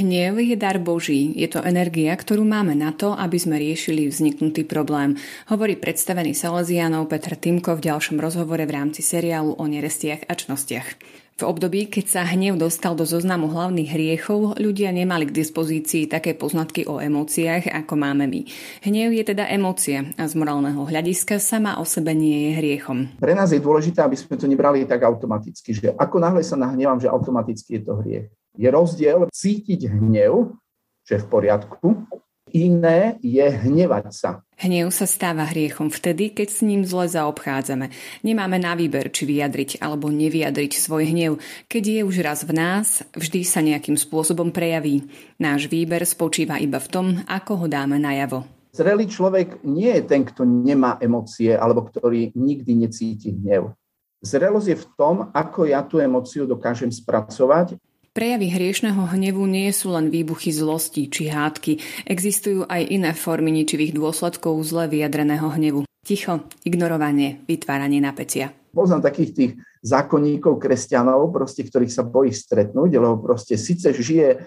Hnev je dar Boží. Je to energia, ktorú máme na to, aby sme riešili vzniknutý problém. Hovorí predstavený Salesianov Petr Timko v ďalšom rozhovore v rámci seriálu o nerestiach a čnostiach. V období, keď sa hnev dostal do zoznamu hlavných hriechov, ľudia nemali k dispozícii také poznatky o emóciách, ako máme my. Hnev je teda emócia a z morálneho hľadiska sama o sebe nie je hriechom. Pre nás je dôležité, aby sme to nebrali tak automaticky, že ako náhle sa nahnevam, že automaticky je to hriech. Je rozdiel cítiť hnev, čo je v poriadku, iné je hnevať sa. Hnev sa stáva hriechom vtedy, keď s ním zle zaobchádzame. Nemáme na výber, či vyjadriť alebo nevyjadriť svoj hnev. Keď je už raz v nás, vždy sa nejakým spôsobom prejaví. Náš výber spočíva iba v tom, ako ho dáme najavo. Zrelý človek nie je ten, kto nemá emócie alebo ktorý nikdy necíti hnev. Zrelosť je v tom, ako ja tú emóciu dokážem spracovať Prejavy hriešného hnevu nie sú len výbuchy zlosti či hádky. Existujú aj iné formy ničivých dôsledkov zle vyjadreného hnevu. Ticho, ignorovanie, vytváranie napätia. Poznám takých tých zákonníkov kresťanov, proste, ktorých sa bojí stretnúť, lebo proste síce žije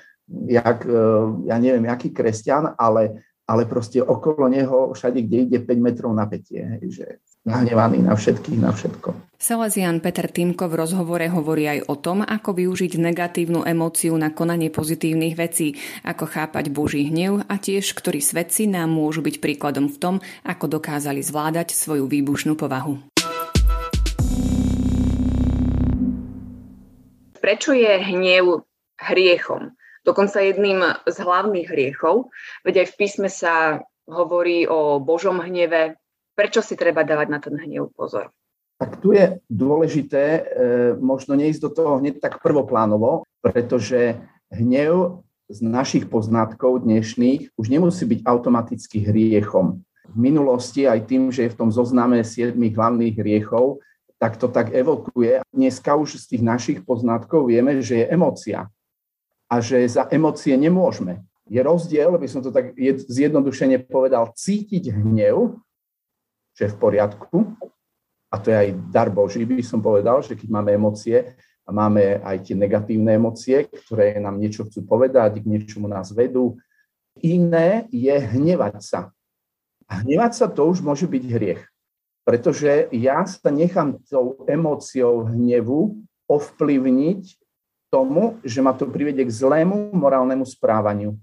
jak, e, ja neviem, aký kresťan, ale, ale proste okolo neho všade, kde ide 5 metrov napätie. Že nahnevaný na všetkých, na všetko. Salesian Peter Týmko v rozhovore hovorí aj o tom, ako využiť negatívnu emóciu na konanie pozitívnych vecí, ako chápať Boží hnev a tiež, ktorí svedci nám môžu byť príkladom v tom, ako dokázali zvládať svoju výbušnú povahu. Prečo je hnev hriechom? Dokonca jedným z hlavných hriechov, veď aj v písme sa hovorí o Božom hneve, Prečo si treba dávať na ten hnev pozor? Tak tu je dôležité e, možno neísť do toho hneď tak prvoplánovo, pretože hnev z našich poznatkov dnešných už nemusí byť automaticky hriechom. V minulosti aj tým, že je v tom zozname siedmých hlavných hriechov, tak to tak evokuje. Dneska už z tých našich poznatkov vieme, že je emocia a že za emócie nemôžeme. Je rozdiel, by som to tak zjednodušene povedal, cítiť hnev že je v poriadku. A to je aj dar Boží, by som povedal, že keď máme emócie a máme aj tie negatívne emócie, ktoré nám niečo chcú povedať, k niečomu nás vedú. Iné je hnevať sa. A hnevať sa to už môže byť hriech. Pretože ja sa nechám tou emóciou hnevu ovplyvniť tomu, že ma to privedie k zlému morálnemu správaniu.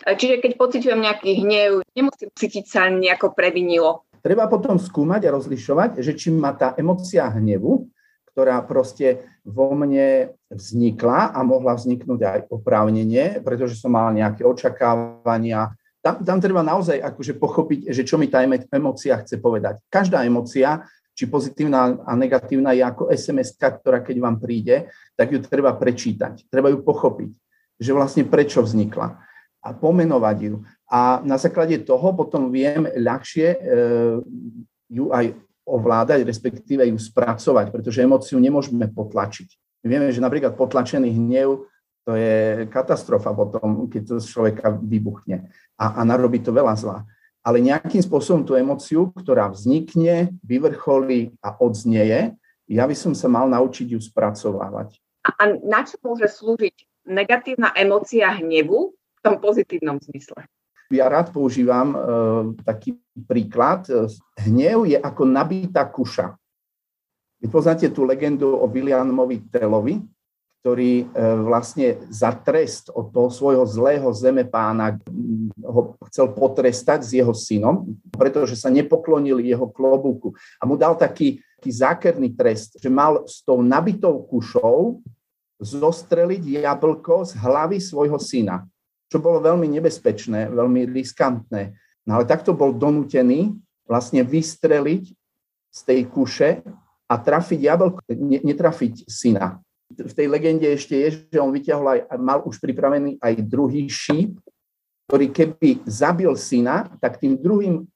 Čiže keď pociťujem nejaký hnev, nemusím cítiť sa nejako previnilo. Treba potom skúmať a rozlišovať, že či má tá emocia hnevu, ktorá proste vo mne vznikla a mohla vzniknúť aj oprávnenie, pretože som mal nejaké očakávania. Tam, tam treba naozaj akože pochopiť, že čo mi tá emocia chce povedať. Každá emocia, či pozitívna a negatívna, je ako sms ktorá keď vám príde, tak ju treba prečítať, treba ju pochopiť, že vlastne prečo vznikla a pomenovať ju. A na základe toho potom viem ľahšie e, ju aj ovládať, respektíve ju spracovať, pretože emóciu nemôžeme potlačiť. My vieme, že napríklad potlačený hnev to je katastrofa potom, keď to z človeka vybuchne a, a narobí to veľa zla. Ale nejakým spôsobom tú emóciu, ktorá vznikne, vyvrcholí a odznieje, ja by som sa mal naučiť ju spracovávať. A na čo môže slúžiť negatívna emócia hnevu tom pozitívnom zmysle. Ja rád používam uh, taký príklad. Hnev je ako nabitá kuša. Vy poznáte tú legendu o Williamovi Telovi, ktorý uh, vlastne za trest od toho svojho zlého zemepána ho chcel potrestať s jeho synom, pretože sa nepoklonil jeho klobúku. A mu dal taký, taký zákerný trest, že mal s tou nabitou kušou zostreliť jablko z hlavy svojho syna čo bolo veľmi nebezpečné, veľmi riskantné. No ale takto bol donútený vlastne vystreliť z tej kuše a trafiť jablko, ne, netrafiť syna. V tej legende ešte je, že on vyťahol aj, mal už pripravený aj druhý šíp, ktorý keby zabil syna, tak tým druhým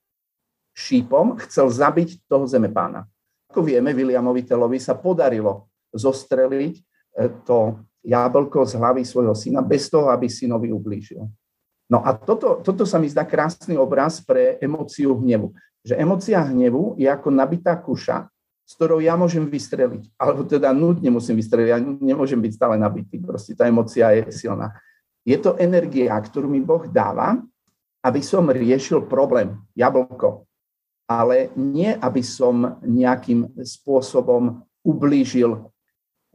šípom chcel zabiť toho zemepána. Ako vieme, Williamovi Telovi sa podarilo zostreliť eh, to jablko z hlavy svojho syna bez toho, aby synovi ublížil. No a toto, toto sa mi zdá krásny obraz pre emóciu hnevu. Že emócia hnevu je ako nabitá kuša, s ktorou ja môžem vystreliť. Alebo teda nutne musím vystreliť, ja nemôžem byť stále nabitý. Proste tá emócia je silná. Je to energia, ktorú mi Boh dáva, aby som riešil problém, jablko, ale nie, aby som nejakým spôsobom ublížil.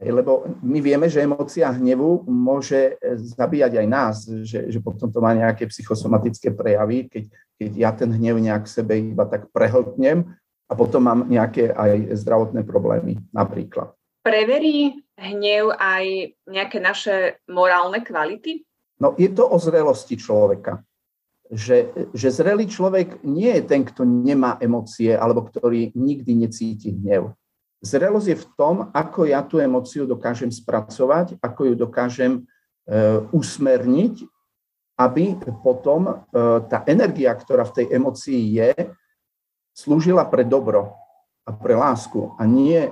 Lebo my vieme, že emócia hnevu môže zabíjať aj nás, že, že potom to má nejaké psychosomatické prejavy, keď, keď ja ten hnev nejak sebe iba tak prehltnem a potom mám nejaké aj zdravotné problémy napríklad. Preverí hnev aj nejaké naše morálne kvality? No je to o zrelosti človeka. Že, že zrelý človek nie je ten, kto nemá emócie alebo ktorý nikdy necíti hnev. Zrelosť je v tom, ako ja tú emóciu dokážem spracovať, ako ju dokážem e, usmerniť, aby potom e, tá energia, ktorá v tej emócii je, slúžila pre dobro a pre lásku a nie e,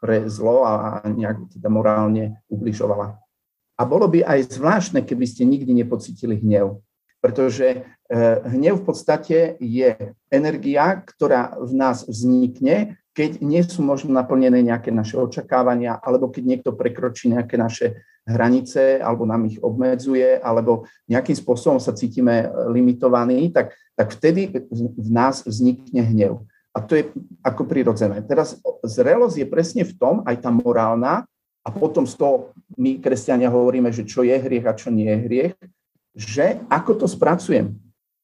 pre zlo a nejak teda morálne ubližovala. A bolo by aj zvláštne, keby ste nikdy nepocítili hnev, pretože hnev v podstate je energia, ktorá v nás vznikne, keď nie sú možno naplnené nejaké naše očakávania, alebo keď niekto prekročí nejaké naše hranice, alebo nám ich obmedzuje, alebo nejakým spôsobom sa cítime limitovaní, tak, tak vtedy v nás vznikne hnev. A to je ako prirodzené. Teraz zrelosť je presne v tom, aj tá morálna, a potom z toho my, kresťania, hovoríme, že čo je hriech a čo nie je hriech, že ako to spracujem.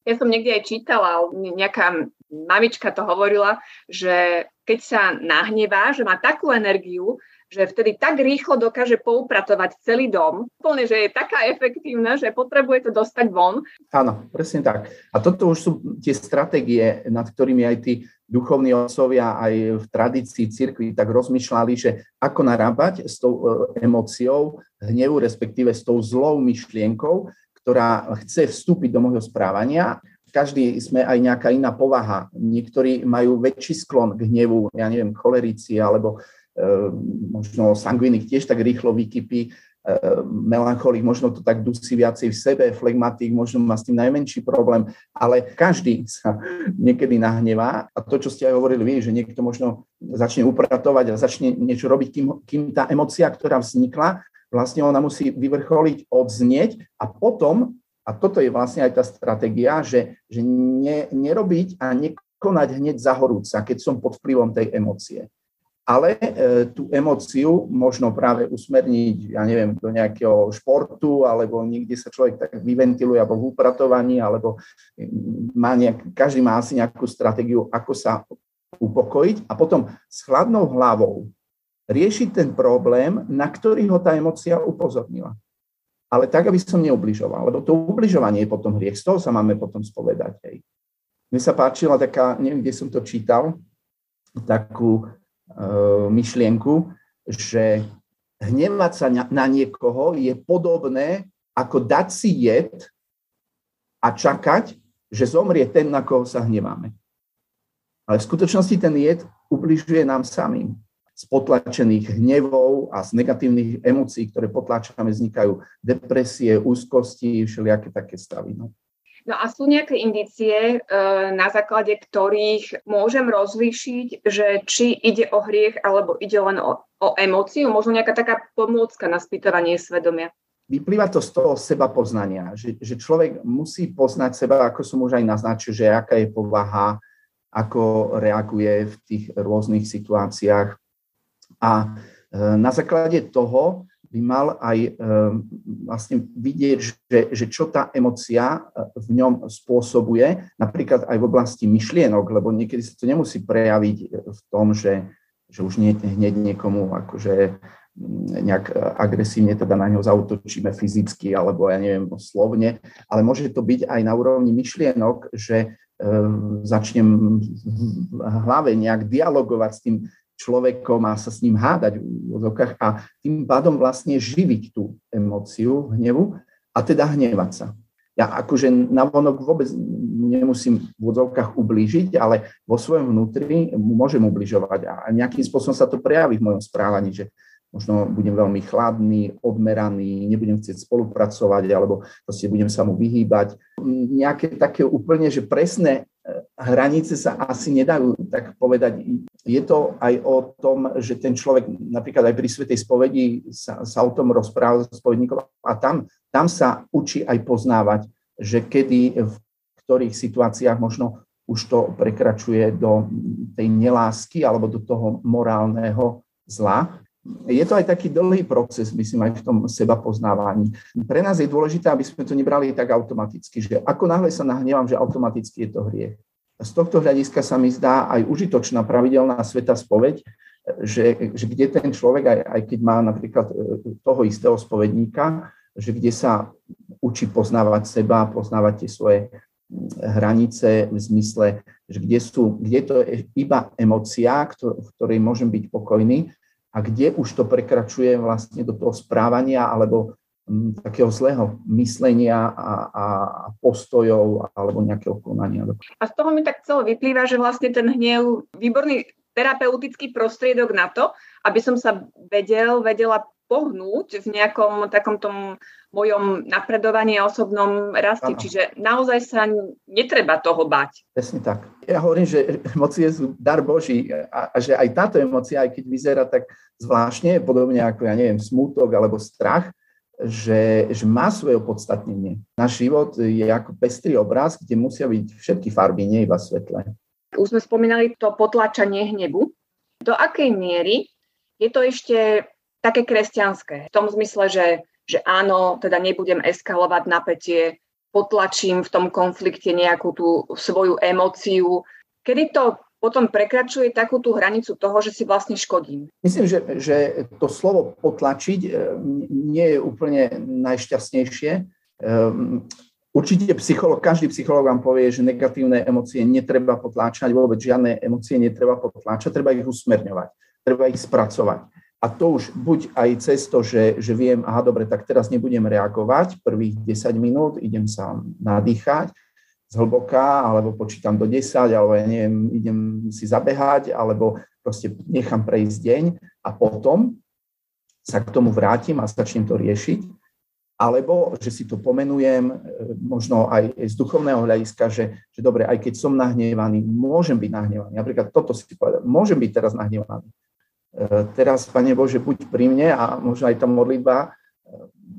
Ja som niekde aj čítala, nejaká mamička to hovorila, že keď sa nahnevá, že má takú energiu, že vtedy tak rýchlo dokáže poupratovať celý dom, úplne, že je taká efektívna, že potrebuje to dostať von. Áno, presne tak. A toto už sú tie stratégie, nad ktorými aj tí duchovní otcovia aj v tradícii cirkvi tak rozmýšľali, že ako narábať s tou e, emóciou hnevu, respektíve s tou zlou myšlienkou, ktorá chce vstúpiť do môjho správania. Každý sme aj nejaká iná povaha. Niektorí majú väčší sklon k hnevu, ja neviem, cholerici alebo e, možno sanguinik tiež tak rýchlo vykypí melancholik, možno to tak dusí viacej v sebe, flegmatik, možno má s tým najmenší problém, ale každý sa niekedy nahnevá a to, čo ste aj hovorili vy, že niekto možno začne upratovať a začne niečo robiť, kým, kým tá emocia, ktorá vznikla, vlastne ona musí vyvrcholiť, odznieť a potom, a toto je vlastne aj tá stratégia, že, že ne, nerobiť a nekonať hneď zahorúca, keď som pod vplyvom tej emócie. Ale e, tú emóciu možno práve usmerniť, ja neviem, do nejakého športu, alebo niekde sa človek tak vyventiluje, alebo v upratovaní, alebo má nejak, každý má asi nejakú stratégiu, ako sa upokojiť. A potom s chladnou hlavou riešiť ten problém, na ktorý ho tá emócia upozornila. Ale tak, aby som neubližoval, lebo to ubližovanie je potom hriech, z toho sa máme potom spovedať. Hej. Mne sa páčila taká, neviem, kde som to čítal, takú Eh, myšlienku, že hnevať sa na niekoho je podobné ako dať si jed a čakať, že zomrie ten, na koho sa hneváme. Ale v skutočnosti ten jed ubližuje nám samým. Z potlačených hnevov a z negatívnych emócií, ktoré potláčame, vznikajú depresie, úzkosti, všelijaké také stavy. No. No a sú nejaké indície, e, na základe ktorých môžem rozlíšiť, že či ide o hriech alebo ide len o, o emóciu, možno nejaká taká pomôcka na spýtovanie svedomia? Vyplýva to z toho seba poznania, že, že človek musí poznať seba, ako som už aj naznačil, že aká je povaha, ako reaguje v tých rôznych situáciách. A e, na základe toho by mal aj ehm, vlastne vidieť, že, že čo tá emocia e, v ňom spôsobuje, napríklad aj v oblasti myšlienok, lebo niekedy sa to nemusí prejaviť v tom, že, že už nie, hneď niekomu akože mm, nejak e, agresívne teda na ňo zautočíme fyzicky alebo ja neviem slovne, ale môže to byť aj na úrovni myšlienok, že e, začnem v hlave nejak dialogovať s tým človekom a sa s ním hádať v úvodzovkách a tým pádom vlastne živiť tú emóciu hnevu a teda hnevať sa. Ja akože navonok vôbec nemusím v úvodzovkách ublížiť, ale vo svojom vnútri môžem ubližovať a nejakým spôsobom sa to prejaví v mojom správaní, že možno budem veľmi chladný, odmeraný, nebudem chcieť spolupracovať alebo proste budem sa mu vyhýbať. Nejaké také úplne, že presné hranice sa asi nedajú tak povedať. Je to aj o tom, že ten človek napríklad aj pri Svetej spovedi sa, sa o tom rozpráva so spovedníkom a tam tam sa učí aj poznávať, že kedy, v ktorých situáciách možno už to prekračuje do tej nelásky alebo do toho morálneho zla. Je to aj taký dlhý proces, myslím, aj v tom seba poznávaní. Pre nás je dôležité, aby sme to nebrali tak automaticky, že ako náhle sa nahnevam, že automaticky je to hriech. Z tohto hľadiska sa mi zdá aj užitočná pravidelná sveta spoveď, že, že kde ten človek, aj, aj keď má napríklad e, toho istého spovedníka, že kde sa učí poznávať seba, poznávať tie svoje hranice v zmysle, že kde, sú, kde to je iba emocia, v ktorej môžem byť pokojný a kde už to prekračuje vlastne do toho správania alebo m, takého zlého myslenia a, a postojov alebo nejakého konania. A z toho mi tak celé vyplýva, že vlastne ten hnev, výborný terapeutický prostriedok na to, aby som sa vedel, vedela pohnúť v nejakom takom tom mojom napredovaní a osobnom raste. Ano. Čiže naozaj sa netreba toho bať. Presne tak. Ja hovorím, že emócie sú dar Boží a, a že aj táto emócia, aj keď vyzerá tak zvláštne, podobne ako, ja neviem, smútok alebo strach, že, že má svoje opodstatnenie. Náš život je ako pestrý obraz, kde musia byť všetky farby, nie iba svetlé. Už sme spomínali to potlačanie hnebu. Do akej miery je to ešte také kresťanské. V tom zmysle, že, že áno, teda nebudem eskalovať napätie, potlačím v tom konflikte nejakú tú svoju emóciu. Kedy to potom prekračuje takú tú hranicu toho, že si vlastne škodím. Myslím, že, že to slovo potlačiť e, nie je úplne najšťastnejšie. E, určite psycholog, každý psycholog vám povie, že negatívne emócie netreba potláčať, vôbec žiadne emócie netreba potláčať, treba ich usmerňovať, treba ich spracovať. A to už buď aj cez to, že, že viem, aha, dobre, tak teraz nebudem reagovať prvých 10 minút, idem sa nadýchať zhlboka, alebo počítam do 10, alebo ja neviem, idem si zabehať, alebo proste nechám prejsť deň a potom sa k tomu vrátim a začnem to riešiť. Alebo, že si to pomenujem, e, možno aj z duchovného hľadiska, že, že dobre, aj keď som nahnevaný, môžem byť nahnevaný. Napríklad toto si povedal, môžem byť teraz nahnevaný teraz, Pane Bože, buď pri mne a možno aj tá modlitba e,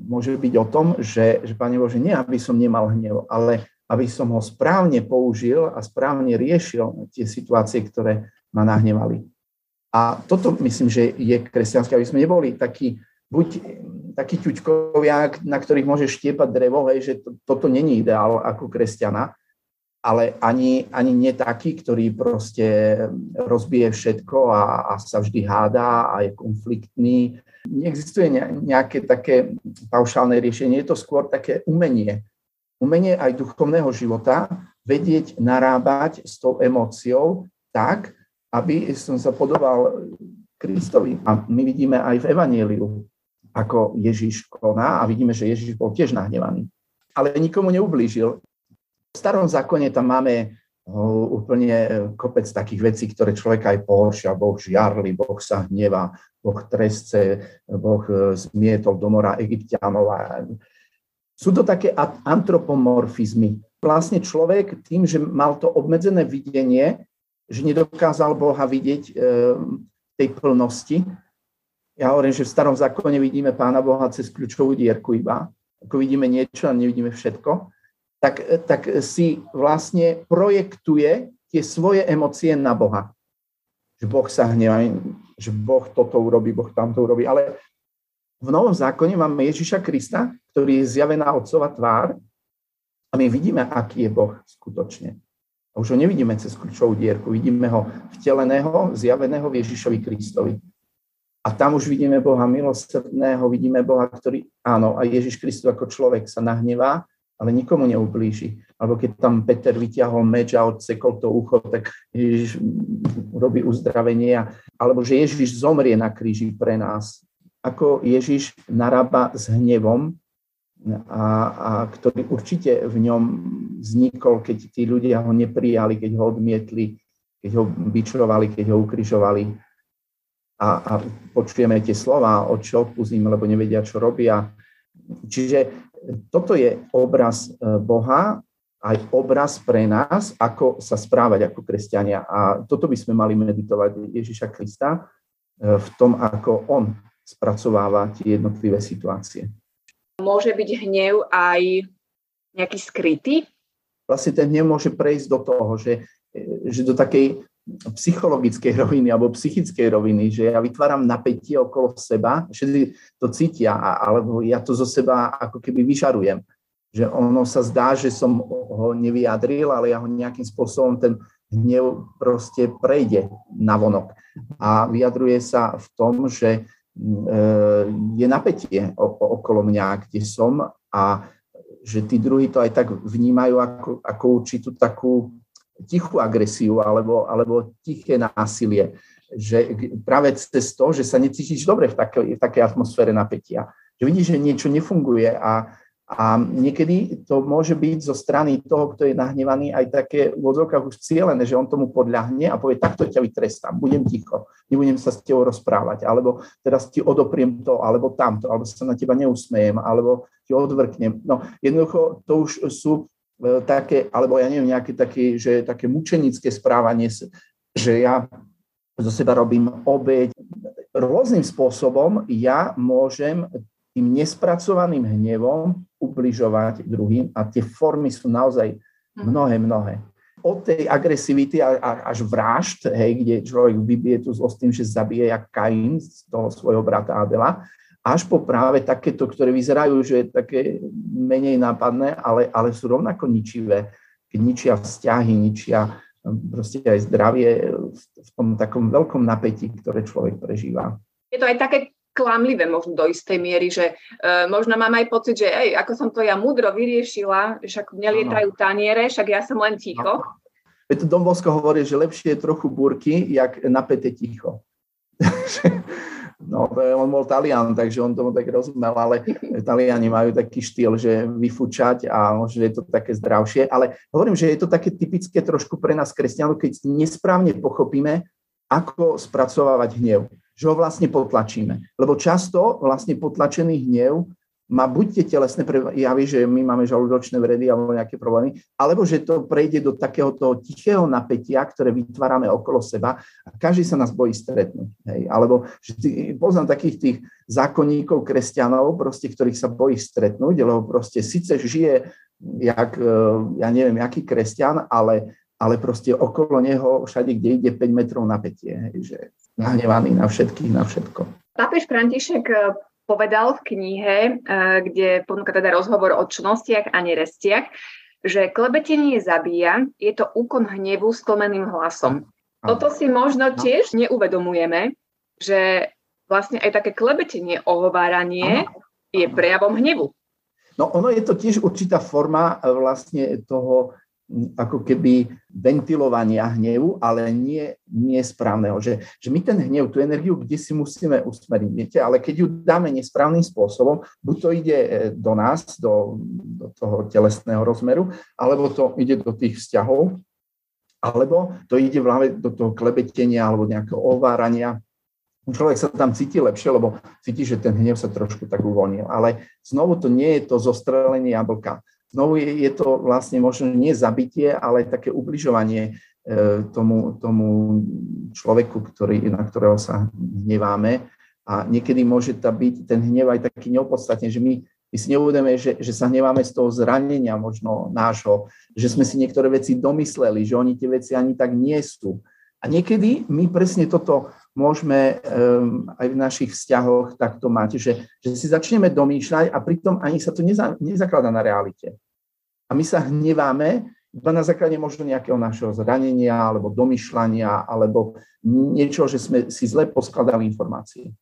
môže byť o tom, že, že Pane Bože, nie aby som nemal hnev, ale aby som ho správne použil a správne riešil tie situácie, ktoré ma nahnevali. A toto myslím, že je kresťanské, aby sme neboli takí, buď takí ťuťkovia, na ktorých môžeš štiepať drevo, hej, že to, toto není ideál ako kresťana, ale ani, ani nie taký, ktorý proste rozbije všetko a, a sa vždy hádá a je konfliktný. Neexistuje nejaké také paušálne riešenie, je to skôr také umenie. Umenie aj duchovného života, vedieť narábať s tou emóciou tak, aby som sa podobal Kristovi. A my vidíme aj v Evangeliu, ako Ježiš koná a vidíme, že Ježiš bol tiež nahnevaný. Ale nikomu neublížil. V starom zákone tam máme úplne e, kopec takých vecí, ktoré človeka aj pohoršia. Boh žiarli, Boh sa hneva, Boh trestce, Boh e, zmietol do mora egyptianov. Sú to také antropomorfizmy. Vlastne človek tým, že mal to obmedzené videnie, že nedokázal Boha vidieť e, v tej plnosti. Ja hovorím, že v starom zákone vidíme Pána Boha cez kľúčovú dierku iba. Ako vidíme niečo a nevidíme všetko tak, tak si vlastne projektuje tie svoje emócie na Boha. Že Boh sa hnevá, že Boh toto urobí, Boh tamto urobí. Ale v Novom zákone máme Ježiša Krista, ktorý je zjavená otcova tvár a my vidíme, aký je Boh skutočne. A už ho nevidíme cez kľúčovú dierku, vidíme ho vteleného, zjaveného v Ježišovi Kristovi. A tam už vidíme Boha milosrdného, vidíme Boha, ktorý, áno, a Ježiš Kristus ako človek sa nahnevá, ale nikomu neublíži. Alebo keď tam Peter vyťahol meč a odsekol to ucho, tak Ježiš robí uzdravenie. Alebo že Ježiš zomrie na kríži pre nás. Ako Ježiš narába s hnevom, a, a ktorý určite v ňom vznikol, keď tí ľudia ho neprijali, keď ho odmietli, keď ho bičovali, keď ho ukrižovali. A, a počujeme tie slova, oče odpustím, lebo nevedia, čo robia. Čiže toto je obraz e, Boha, aj obraz pre nás, ako sa správať ako kresťania. A toto by sme mali meditovať Ježiša Krista e, v tom, ako on spracováva tie jednotlivé situácie. Môže byť hnev aj nejaký skrytý? Vlastne ten hnev môže prejsť do toho, že, že do takej psychologickej roviny alebo psychickej roviny, že ja vytváram napätie okolo seba, všetci to cítia, alebo ja to zo seba ako keby vyžarujem. Že ono sa zdá, že som ho nevyjadril, ale ja ho nejakým spôsobom ten hnev proste prejde na vonok. A vyjadruje sa v tom, že e, je napätie okolo mňa, kde som a že tí druhí to aj tak vnímajú ako, ako určitú takú tichú agresiu alebo, alebo tiché násilie. Že práve cez to, že sa necítiš dobre v takej, v takej atmosfére napätia. Že vidíš, že niečo nefunguje a, a niekedy to môže byť zo strany toho, kto je nahnevaný, aj také v odzvukách už cieľené, že on tomu podľahne a povie, takto ťa vytrestám, budem ticho, nebudem sa s tebou rozprávať, alebo teraz ti odopriem to, alebo tamto, alebo sa na teba neusmejem, alebo ti odvrknem. No jednoducho to už sú také, alebo ja neviem, nejaké také, že také mučenické správanie, že ja zo seba robím obeď. Rôznym spôsobom ja môžem tým nespracovaným hnevom ubližovať druhým a tie formy sú naozaj mhm. mnohé, mnohé. Od tej agresivity až vražd, hej, kde človek vybije tú zlosť tým, že zabije jak Kain z toho svojho brata Abela, až po práve takéto, ktoré vyzerajú, že je také menej nápadné, ale, ale sú rovnako ničivé, keď ničia vzťahy, ničia um, proste aj zdravie v tom takom veľkom napätí, ktoré človek prežíva. Je to aj také klamlivé možno do istej miery, že e, možno mám aj pocit, že ej, ako som to ja mudro vyriešila, však nelietajú taniere, však ja som len ticho. Veď Dom Bosko hovorí, že lepšie je trochu búrky, jak napäté ticho. No, on bol Talian, takže on tomu tak rozumel, ale Taliani majú taký štýl, že vyfúčať a možno je to také zdravšie. Ale hovorím, že je to také typické trošku pre nás kresťanov, keď nesprávne pochopíme, ako spracovávať hnev. Že ho vlastne potlačíme. Lebo často vlastne potlačený hnev má buď tie telesné javy, že my máme žalúdočné vredy alebo nejaké problémy, alebo že to prejde do takého toho tichého napätia, ktoré vytvárame okolo seba a každý sa nás bojí stretnúť. Hej. Alebo že tý, poznám takých tých zákonníkov kresťanov, proste, ktorých sa bojí stretnúť, lebo proste síce žije jak, e, ja neviem, aký kresťan, ale, ale proste okolo neho všade, kde ide 5 metrov napätie, hej, že nahnevaný na všetkých, na všetko. Pápež František povedal v knihe, eh, kde ponúka teda rozhovor o čnostiach a nerestiach, že klebetenie zabíja, je to úkon hnevu s tlmeným hlasom. Toto si možno tiež neuvedomujeme, že vlastne aj také klebetenie, ohováranie je prejavom hnevu. No ono je to tiež určitá forma eh, vlastne toho ako keby ventilovania hnevu, ale nie, nie správneho. Že, že my ten hnev, tú energiu, kde si musíme usmeriť, viete, ale keď ju dáme nesprávnym spôsobom, buď to ide e, do nás, do, do toho telesného rozmeru, alebo to ide do tých vzťahov, alebo to ide vláve do toho klebetenia alebo nejakého ovárania. Človek sa tam cíti lepšie, lebo cíti, že ten hnev sa trošku tak uvoľnil. Ale znovu to nie je to zostrelenie jablka znovu je, je to vlastne možno nie zabitie, ale také ubližovanie e, tomu, tomu človeku, ktorý, na ktorého sa hneváme. A niekedy môže tá byť ten hnev aj taký neopodstatný, že my, my si neuvedeme, že, že sa hneváme z toho zranenia možno nášho, že sme si niektoré veci domysleli, že oni tie veci ani tak nie sú. A niekedy my presne toto môžeme um, aj v našich vzťahoch takto mať, že, že si začneme domýšľať a pritom ani sa to neza, nezaklada na realite. A my sa hneváme iba na základe možno nejakého našeho zranenia alebo domýšľania alebo niečo, že sme si zle poskladali informácie.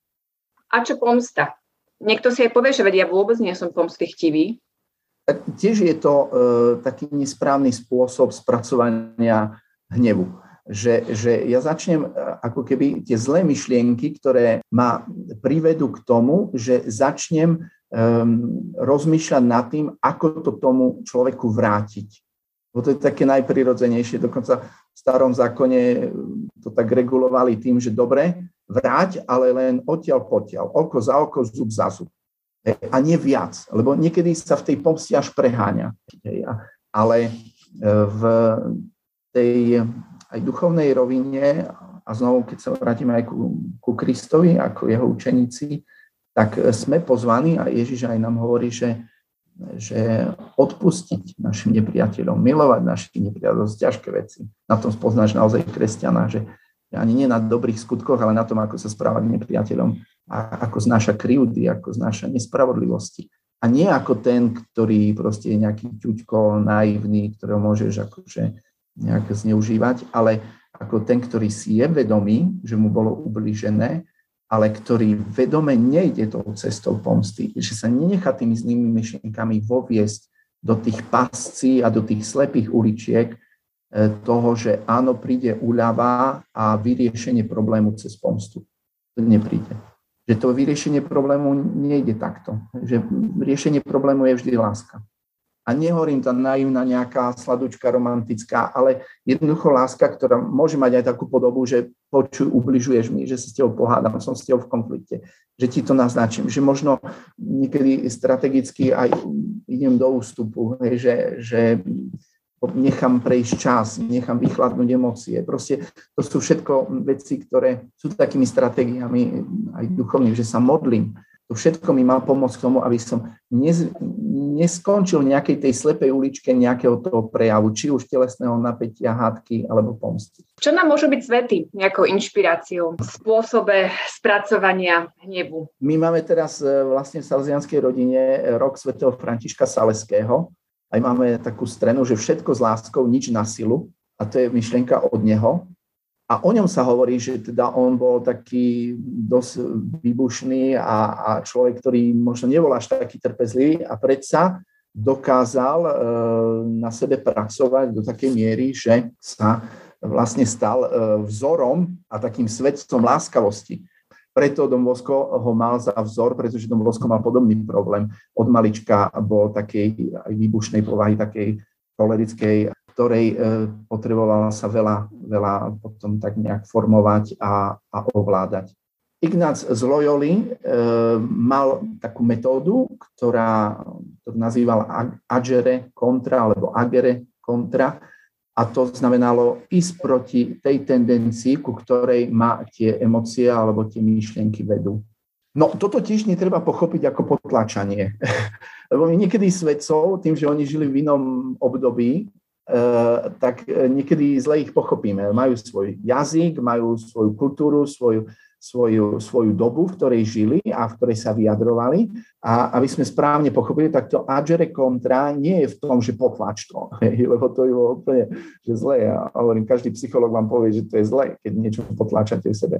A čo pomsta? Niekto si aj povie, že vedia, ja vôbec nie som pomsty chtivý. Tak tiež je to e, taký nesprávny spôsob spracovania hnevu že, že ja začnem e, ako keby tie zlé myšlienky, ktoré ma privedú k tomu, že začnem um, rozmýšľať nad tým, ako to tomu človeku vrátiť. Bo to je také najprirodzenejšie. Dokonca v starom zákone to tak regulovali tým, že dobre, vráť, ale len odtiaľ potiaľ, oko za oko, zub za zub. A nie viac, lebo niekedy sa v tej pomsti až preháňa. Ale e, v tej aj duchovnej rovine, a znovu, keď sa vrátime aj ku, ku Kristovi, ako jeho učeníci, tak sme pozvaní a Ježiš aj nám hovorí, že, že odpustiť našim nepriateľom, milovať našich nepriateľov, sú ťažké veci. Na tom spoznáš naozaj kresťana, že ani nie na dobrých skutkoch, ale na tom, ako sa správa k nepriateľom a ako znáša krivdy, ako znáša nespravodlivosti. A nie ako ten, ktorý proste je nejaký ťuďko, naivný, ktorého môžeš akože nejak zneužívať, ale ako ten, ktorý si je vedomý, že mu bolo ubližené ale ktorý vedome nejde tou cestou pomsty, že sa nenechá tými zlými myšlienkami voviesť do tých pascí a do tých slepých uličiek e, toho, že áno, príde úľava a vyriešenie problému cez pomstu. To nepríde. Že to vyriešenie problému nejde takto. Že riešenie problému je vždy láska. A nehovorím tam naivná nejaká sladučka romantická, ale jednoducho láska, ktorá môže mať aj takú podobu, že počuj, ubližuješ mi, že sa s tebou pohádam, som s tebou v konflikte, že ti to naznačím, že možno niekedy strategicky aj idem do ústupu, že, že nechám prejsť čas, nechám vychladnúť emócie. Proste to sú všetko veci, ktoré sú takými stratégiami aj duchovným, že sa modlím, to všetko mi má pomôcť k tomu, aby som nez, neskončil v nejakej tej slepej uličke nejakého toho prejavu, či už telesného napätia, hádky alebo pomsty. Čo nám môžu byť svety nejakou inšpiráciou v spôsobe spracovania hnevu? My máme teraz e, vlastne v salzianskej rodine rok svätého Františka Saleského. Aj máme takú strenu, že všetko s láskou, nič na silu. A to je myšlienka od neho. A o ňom sa hovorí, že teda on bol taký dosť výbušný a, a človek, ktorý možno nebol až taký trpezlivý a predsa dokázal e, na sebe pracovať do takej miery, že sa vlastne stal e, vzorom a takým svetcom láskavosti. Preto Dom Bosko ho mal za vzor, pretože Dom Bosko mal podobný problém. Od malička bol takej aj výbušnej povahy, takej cholerickej ktorej e, potrebovala sa veľa, veľa potom tak nejak formovať a, a ovládať. Ignác z Loyoli e, mal takú metódu, ktorá to nazýval agere kontra alebo agere kontra a to znamenalo ísť proti tej tendencii, ku ktorej ma tie emócie alebo tie myšlienky vedú. No toto tiež netreba pochopiť ako potlačanie. Lebo niekedy svedcov, tým, že oni žili v inom období, tak eh, niekedy zle ich pochopíme. Majú svoj jazyk, majú svoju kultúru, svoju, svoju, svoju dobu, v ktorej žili a v ktorej sa vyjadrovali. A aby sme správne pochopili, tak to agere contra nie je v tom, že potlač to, lebo to je úplne že zle. Ja hovorím, každý psycholog vám povie, že to je zle, keď niečo potláčate v sebe.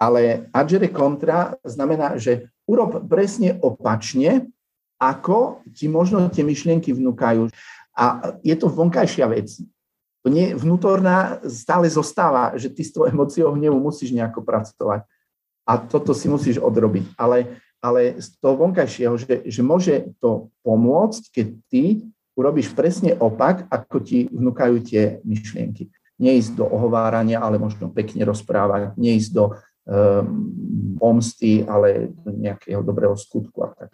Ale agere contra znamená, že urob presne opačne, ako ti možno tie myšlienky vnúkajú. A je to vonkajšia vec. To nie, vnútorná stále zostáva, že ty s tou emóciou hnevu musíš nejako pracovať. A toto si musíš odrobiť. Ale, ale z toho vonkajšieho, že, že môže to pomôcť, keď ty urobíš presne opak, ako ti vnúkajú tie myšlienky. Neísť do ohovárania, ale možno pekne rozprávať, neísť do um, pomsty, ale do nejakého dobrého skutku a tak.